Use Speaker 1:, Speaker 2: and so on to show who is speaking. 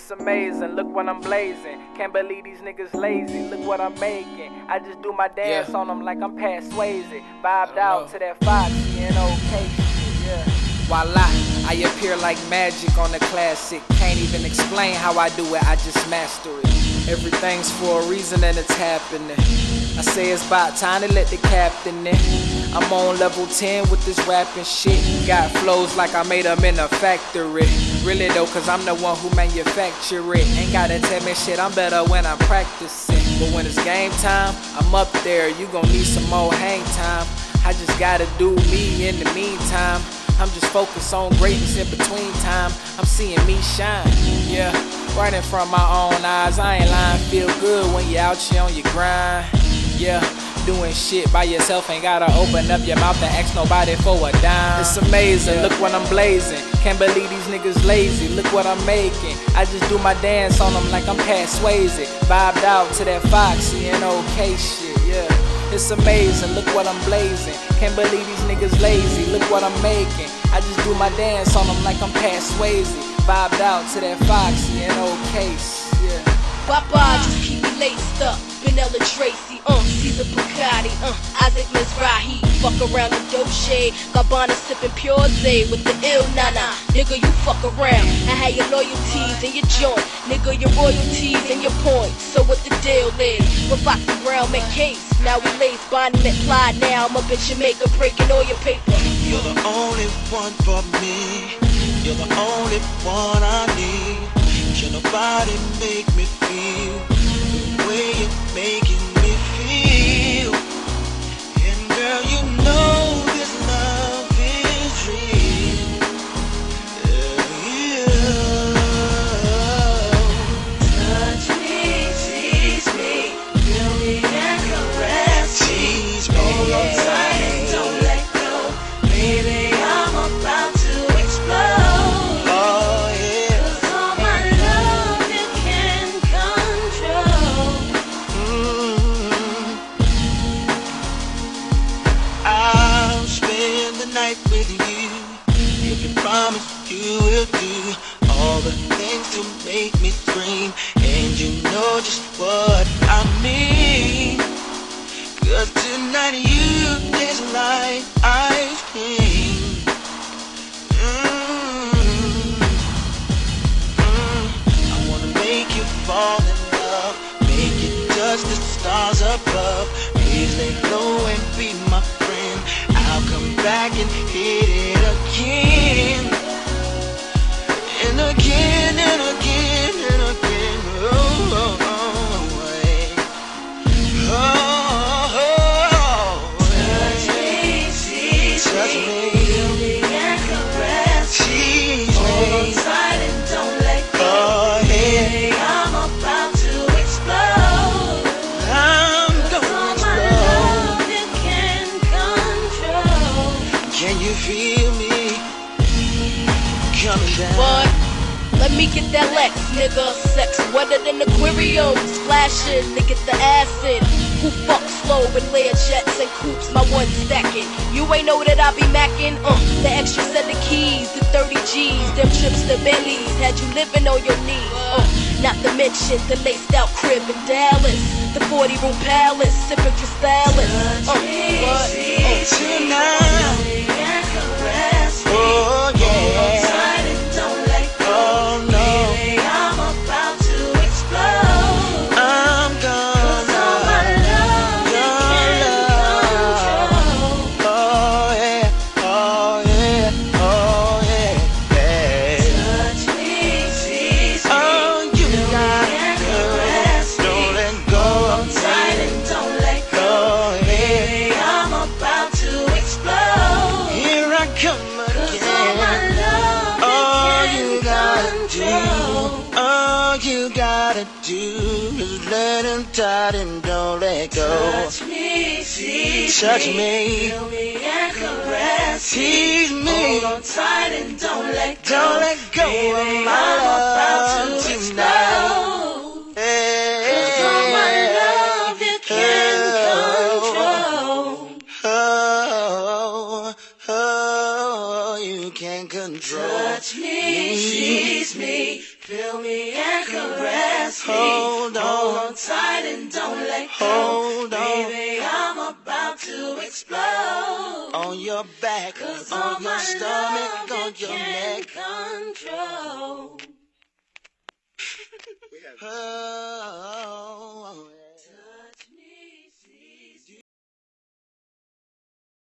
Speaker 1: It's amazing, look what I'm blazing. Can't believe these niggas lazy. Look what I'm making. I just do my dance
Speaker 2: Yeah.
Speaker 1: on them like I'm Pat Swayze. Vibed out
Speaker 2: know.
Speaker 1: to that Foxy and OK shit, yeah.
Speaker 2: Voila, I appear like magic on the classic. Can't even explain how I do it, I just master it. Everything's for a reason and it's happening. I say it's about time to let the captain in. I'm on level 10 with this rapping shit. Got flows like I made them in a factory. Really though, cause I'm the one who manufacture it. Ain't gotta tell me shit, I'm better when I'm practicing. But when it's game time, I'm up there. You gon' need some more hang time. I just gotta do me in the meantime. I'm just focused on greatness in between time. I'm seeing me shine, yeah. Right in front of my own eyes. I ain't lying, feel good when you out here on your grind, yeah. Doing shit by yourself, ain't gotta open up your mouth and ask nobody for a dime. It's amazing, look what I'm blazing. Can't believe these niggas lazy, look what I'm making. I just do my dance on them like I'm Pat Swayze. Vibed out to that Foxy and OK shit, yeah. It's amazing, look what I'm blazing. Can't believe these niggas lazy, look what I'm making. I just do my dance on them like I'm Pat Swayze. Vibed out to that Foxy and OK shit yeah.
Speaker 3: Papa, just keep me laced up. Vanilla Tracy, uh, Caesar Bugatti, uh, Isaac Mizrahi. Fuck around the Dolce, Gabbana sipping Pure Zay with the ill nana. Nigga, you fuck around. I had your loyalties and your joint. Nigga, your royalties and your points. So what the deal is? With Foxy Brown make case. Now we lace, and fly. Now I'm up in Jamaica breaking all your paper.
Speaker 4: You're the only one for me. You're the only one I need. Can nobody make me feel promise you will do all the things to make me scream. And you know just what I mean. Cause tonight you taste like ice cream. Mm. I wanna make you fall in love, make you touch the stars above. Please lay low and be my friend. I'll come back and hit it
Speaker 3: Let
Speaker 4: me
Speaker 3: get that Lex, nigga. Sex wetter than aquariums. Flashing to get the acid. Who fuck slow with Lear jets and coops? My one stacking. You ain't know that I be macking. Uh, the extra set of keys, the 30 G's, them trips to Bentleys. Had you living on your knees. Uh, not to mention the laced out crib in Dallas. The 40 room palace, sipping Crystallis. Uh, what? Uh,
Speaker 4: Tonight, gotta do is let him tight and don't let go.
Speaker 3: Touch me,
Speaker 4: Touch me,
Speaker 3: feel me and caress
Speaker 4: tease me,
Speaker 3: Hold on tight and don't let go.
Speaker 4: don't let go of my
Speaker 3: I'm about to explode. Cause all my love you can control.
Speaker 4: Oh, oh, oh, oh you can control.
Speaker 5: touch me, tease me, feel me and caress me. Hold on, tight and don't let go. Hold on, baby, I'm about to explode. On your back, Cause on your stomach, on your neck. Control.